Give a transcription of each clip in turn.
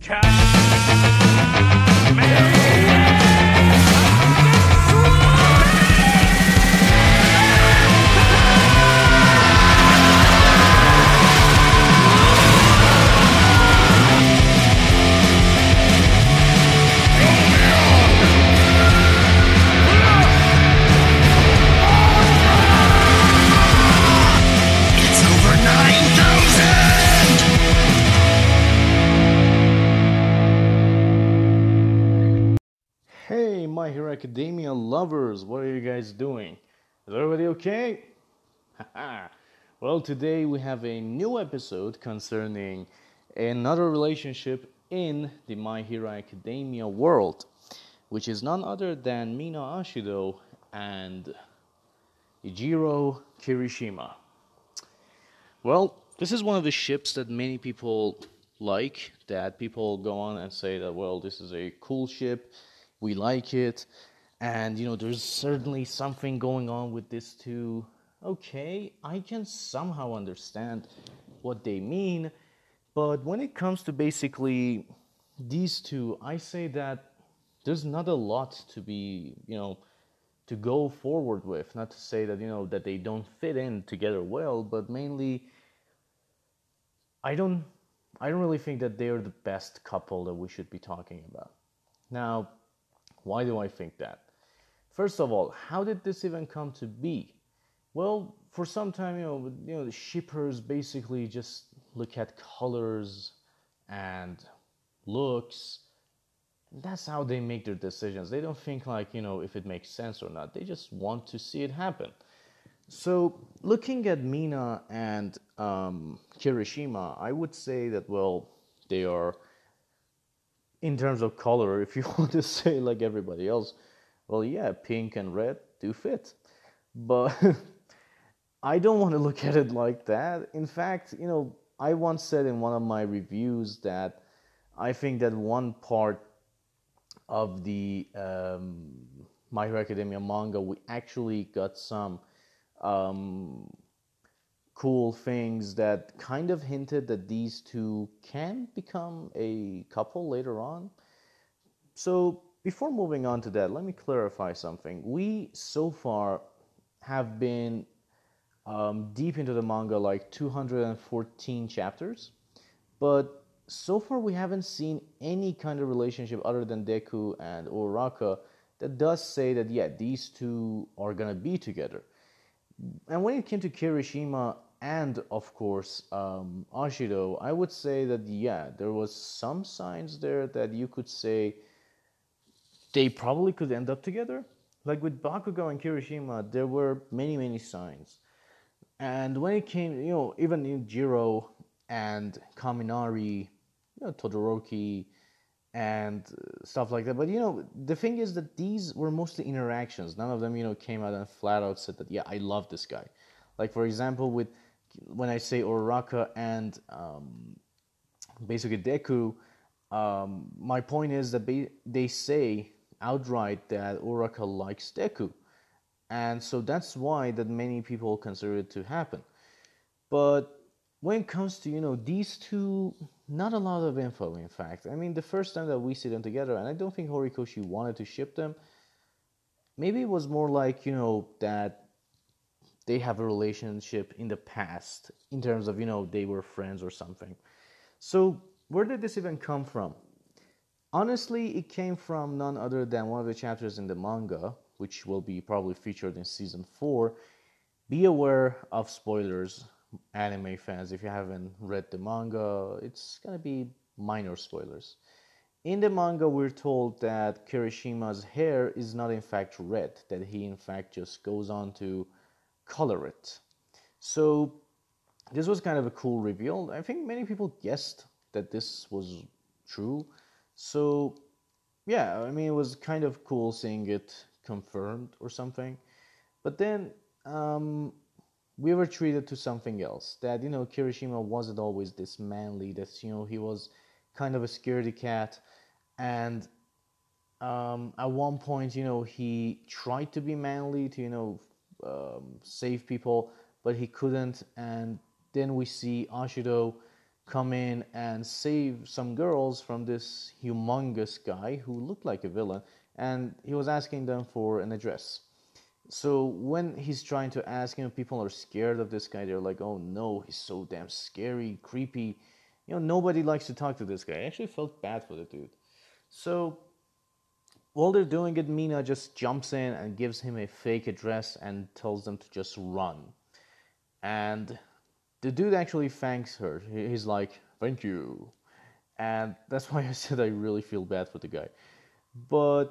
It's My Hero Academia lovers, what are you guys doing? Is everybody okay? well, today we have a new episode concerning another relationship in the My Hero Academia world, which is none other than Mina Ashido and Eijiro Kirishima. Well, this is one of the ships that many people like, that people go on and say that, well, this is a cool ship, we like it, and you know, there's certainly something going on with this too. Okay, I can somehow understand what they mean, but when it comes to basically these two, I say that there's not a lot to be, you know, to go forward with. Not to say that, you know, that they don't fit in together well, but mainly I don't I don't really think that they're the best couple that we should be talking about. Now, why do I think that? First of all, how did this even come to be? Well, for some time, you know, you know, the shippers basically just look at colors and looks. That's how they make their decisions. They don't think like, you know, if it makes sense or not. They just want to see it happen. So, looking at Mina and um, Kirishima, I would say that, well, they are, in terms of color, if you want to say like everybody else, well, yeah, pink and red do fit. But I don't want to look at it like that. In fact, you know, I once said in one of my reviews that I think that one part of the um, My Hero Academia manga, we actually got some um, cool things that kind of hinted that these two can become a couple later on. So, before moving on to that, let me clarify something. We so far have been um, deep into the manga, like 214 chapters, but so far we haven't seen any kind of relationship other than Deku and Uraraka that does say that, yeah, these two are gonna be together. And when it came to Kirishima and, of course, um, Ashido, I would say that, yeah, there was some signs there that you could say they probably could end up together. Like with Bakugo and Kirishima, there were many, many signs. And when it came, you know, even in Jiro and Kaminari, you know, Todoroki and uh, stuff like that. But you know, the thing is that these were mostly interactions. None of them, you know, came out and flat out said that, yeah, I love this guy. Like for example, with when I say Uraraka and um, basically Deku, um, my point is that they, they say outright that Uraraka likes Deku. And so that's why that many people consider it to happen. But when it comes to, you know, these two, not a lot of info, in fact. I mean, the first time that we see them together, and I don't think Horikoshi wanted to ship them, maybe it was more like, you know, that they have a relationship in the past in terms of, you know, they were friends or something. So, where did this even come from? Honestly, it came from none other than one of the chapters in the manga, which will be probably featured in season 4. Be aware of spoilers, anime fans. If you haven't read the manga, it's gonna be minor spoilers. In the manga, we're told that Kirishima's hair is not in fact red, that he in fact just goes on to color it. So, this was kind of a cool reveal. I think many people guessed that this was true. So, yeah, I mean, it was kind of cool seeing it confirmed or something. But then um, we were treated to something else. That you know, Kirishima wasn't always this manly. That you know, he was kind of a scaredy cat, and um, at one point, you know, he tried to be manly to you know um, save people, but he couldn't. And then we see Ashido come in and save some girls from this humongous guy who looked like a villain, and he was asking them for an address. So when he's trying to ask, know, people are scared of this guy. They're like, "Oh no, he's so damn scary, creepy." You know, nobody likes to talk to this guy. I actually felt bad for the dude. So while they're doing it, Mina just jumps in and gives him a fake address and tells them to just run. And the dude actually thanks her. He's like, "Thank you," and that's why I said I really feel bad for the guy. But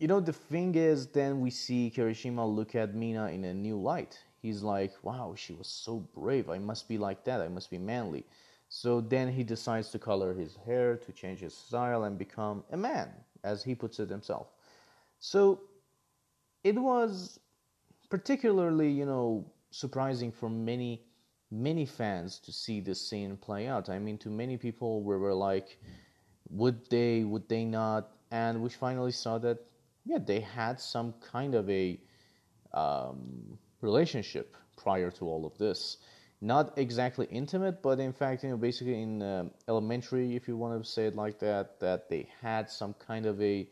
you know, the thing is, then we see Kirishima look at Mina in a new light. He's like, wow, she was so brave. I must be like that. I must be manly. So then he decides to color his hair, to change his style, and become a man, as he puts it himself. So it was particularly, you know, surprising for many, many fans to see this scene play out. I mean, to many people, we were like, would they, would they not? And we finally saw that yeah, they had some kind of a um, relationship prior to all of this. Not exactly intimate, but in fact, you know, basically in uh, elementary, if you want to say it like that, that they had some kind of a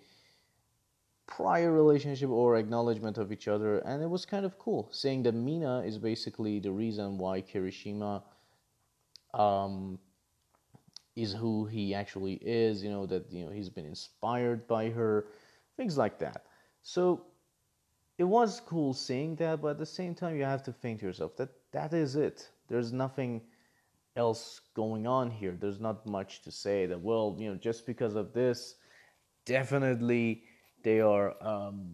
prior relationship or acknowledgement of each other, and it was kind of cool. Saying that Mina is basically the reason why Kirishima um, is who he actually is. You know that you know he's been inspired by her things like that. So it was cool seeing that, but at the same time, you have to think to yourself that that is it. There's nothing else going on here. There's not much to say that, well, you know, just because of this, definitely they are, um,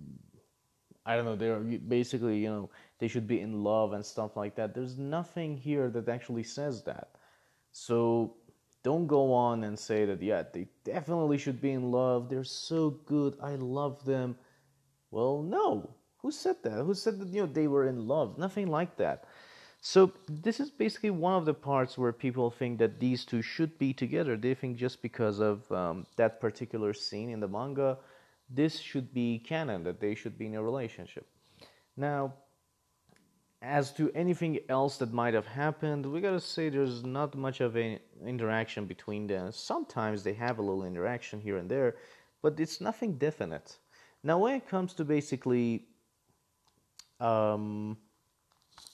I don't know, they're basically, you know, they should be in love and stuff like that. There's nothing here that actually says that. So don't go on and say that, yeah, they definitely should be in love. They're so good. I love them. Well, no. Who said that? Who said that, you know, they were in love? Nothing like that. So this is basically one of the parts where people think that these two should be together. They think just because of um, that particular scene in the manga, this should be canon, that they should be in a relationship. Now, as to anything else that might have happened, we gotta say there's not much of an interaction between them. Sometimes they have a little interaction here and there, but it's nothing definite. Now, when it comes to basically, um,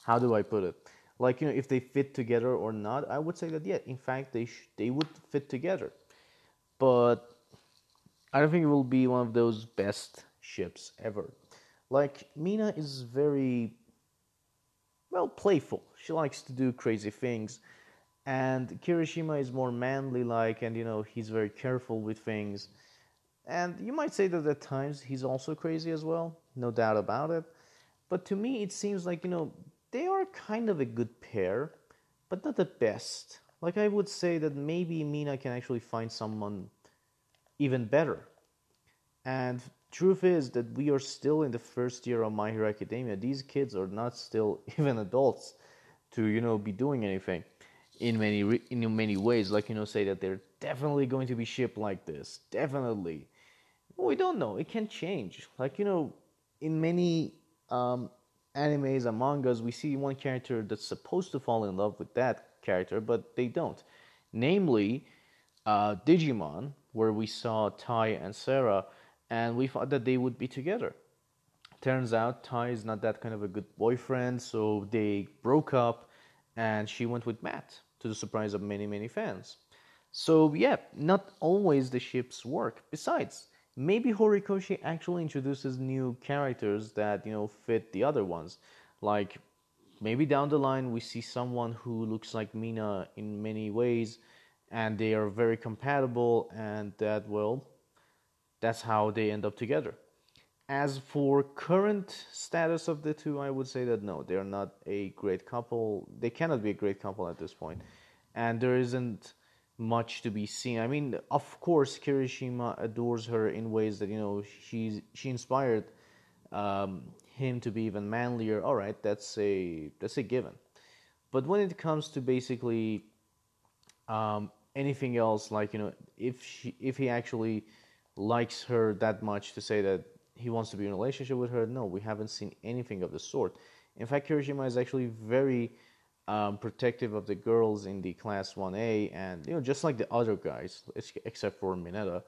how do I put it? Like you know, if they fit together or not, I would say that yeah, in fact they sh- they would fit together, but I don't think it will be one of those best ships ever. Like Mina is very well, playful. She likes to do crazy things. And Kirishima is more manly like, and you know, he's very careful with things. And you might say that at times he's also crazy as well, no doubt about it. But to me, it seems like, you know, they are kind of a good pair, but not the best. Like, I would say that maybe Mina can actually find someone even better. And truth is that we are still in the first year of My Hero Academia. These kids are not still even adults to you know be doing anything in many in many ways. Like you know, say that they're definitely going to be shipped like this. Definitely, we don't know. It can change. Like you know, in many um, animes and mangas, we see one character that's supposed to fall in love with that character, but they don't. Namely, uh, Digimon, where we saw Tai and Sora and we thought that they would be together. Turns out Tai is not that kind of a good boyfriend, so they broke up and she went with Matt to the surprise of many, many fans. So, yeah, not always the ships work. Besides, maybe Horikoshi actually introduces new characters that, you know, fit the other ones. Like, maybe down the line we see someone who looks like Mina in many ways and they are very compatible and that, well, that's how they end up together. As for current status of the two, I would say that no, they are not a great couple. They cannot be a great couple at this point, and there isn't much to be seen. I mean, of course, Kirishima adores her in ways that you know she's she inspired um, him to be even manlier. All right, that's a that's a given. But when it comes to basically um, anything else, like you know, if she if he actually likes her that much to say that he wants to be in a relationship with her. No, we haven't seen anything of the sort. In fact, Kirishima is actually very um, protective of the girls in the class 1A, and you know, just like the other guys, except for Mineta,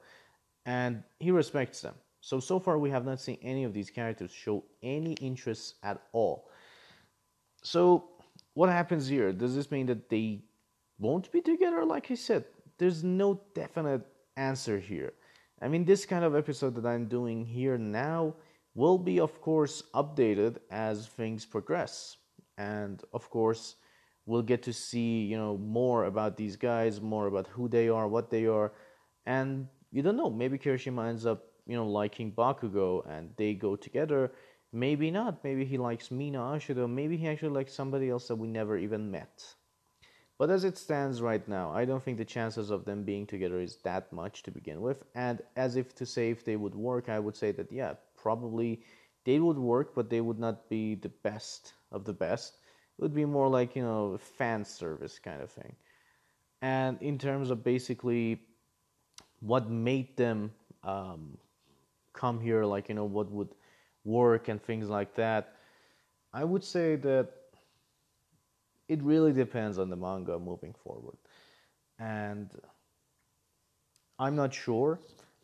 and he respects them. So so far, we have not seen any of these characters show any interest at all. So what happens here? Does this mean that they won't be together? Like I said, there's no definite answer here. I mean, this kind of episode that I'm doing here now will be, of course, updated as things progress, and of course we'll get to see you know more about these guys more about who they are what they are. And you don't know maybe kirishima ends up you know liking bakugo and they go together. Maybe not. Maybe he likes mina ashido. Maybe he actually likes somebody else that we never even met. But as it stands right now i don't think the chances of them being together is that much to begin with. And as if to say if they would work i would say that yeah probably they would work but they would not be the best of the best would be more like you know fan service kind of thing. And in terms of basically what made them um, come here like you know what would work and things like that i would say that it really depends on the manga moving forward. And i'm not sure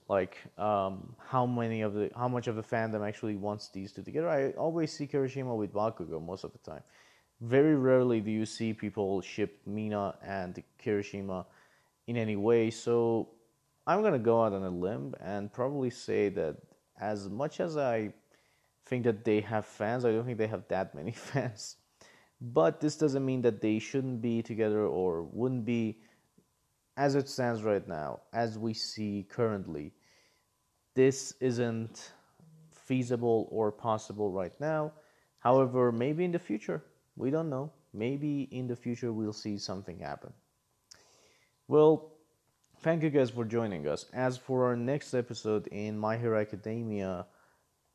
like um, how many of the how much of the fandom actually wants these two together. I always see kirishima with bakugo most of the time very rarely do you see people ship Mina and Kirishima in any way. So I'm gonna go out on a limb and probably say that as much as I think that they have fans, I don't think they have that many fans. But this doesn't mean that they shouldn't be together or wouldn't be as it stands right now, as we see currently. This isn't feasible or possible right now. However, maybe in the future we don't know. Maybe in the future we'll see something happen. Well, thank you guys for joining us. As for our next episode in My Hero Academia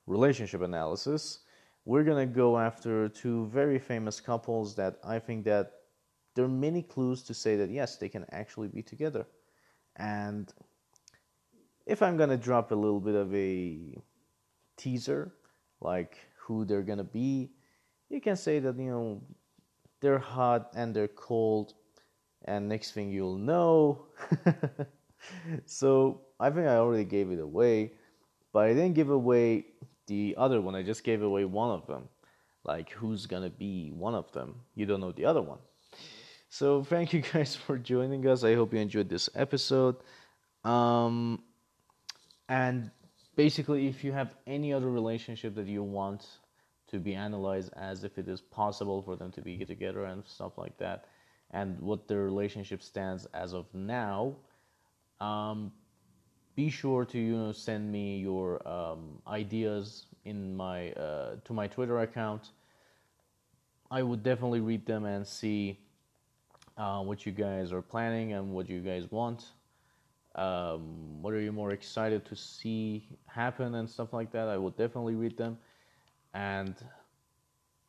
relationship analysis, we're gonna go after two very famous couples that I think that there are many clues to say that yes, they can actually be together. And if I'm gonna drop a little bit of a teaser, like who they're gonna be, you can say that you know they're hot and they're cold and next thing you'll know so i think i already gave it away but i didn't give away the other one. I just gave away one of them. Like who's gonna be one of them? You don't know the other one. So thank you guys for joining us. I hope you enjoyed this episode. Um and basically if you have any other relationship that you want to be analyzed as if it is possible for them to be together and stuff like that, and what their relationship stands as of now. Um, be sure to you know send me your um, ideas in my uh, to my Twitter account. I would definitely read them and see uh, what you guys are planning and what you guys want. Um, what are you more excited to see happen and stuff like that? I would definitely read them. And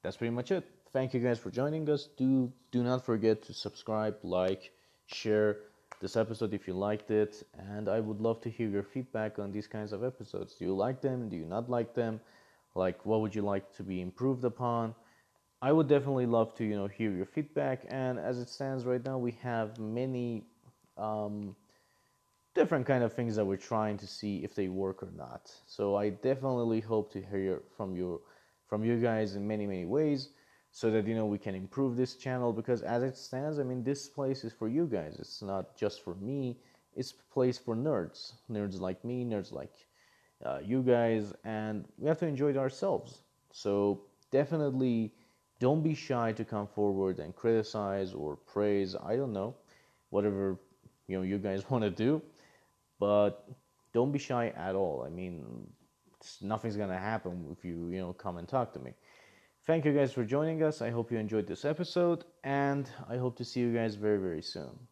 that's pretty much it. Thank you guys for joining us. Do do not forget to subscribe, like, share this episode if you liked it, and I would love to hear your feedback on these kinds of episodes. Do you like them? Do you not like them? Like what would you like to be improved upon? I would definitely love to, you know, hear your feedback. And as it stands right now, we have many um, different kind of things that we're trying to see if they work or not. So I definitely hope to hear from you from you guys in many many ways so that you know we can improve this channel because as it stands I mean this place is for you guys. It's not just for me. It's a place for nerds. Nerds like me, nerds like uh, you guys and we have to enjoy it ourselves. So definitely don't be shy to come forward and criticize or praise, I don't know, whatever you know you guys want to do but don't be shy at all. I mean, nothing's gonna happen if you you know come and talk to me. Thank you guys for joining us. I hope you enjoyed this episode, and I hope to see you guys very very soon.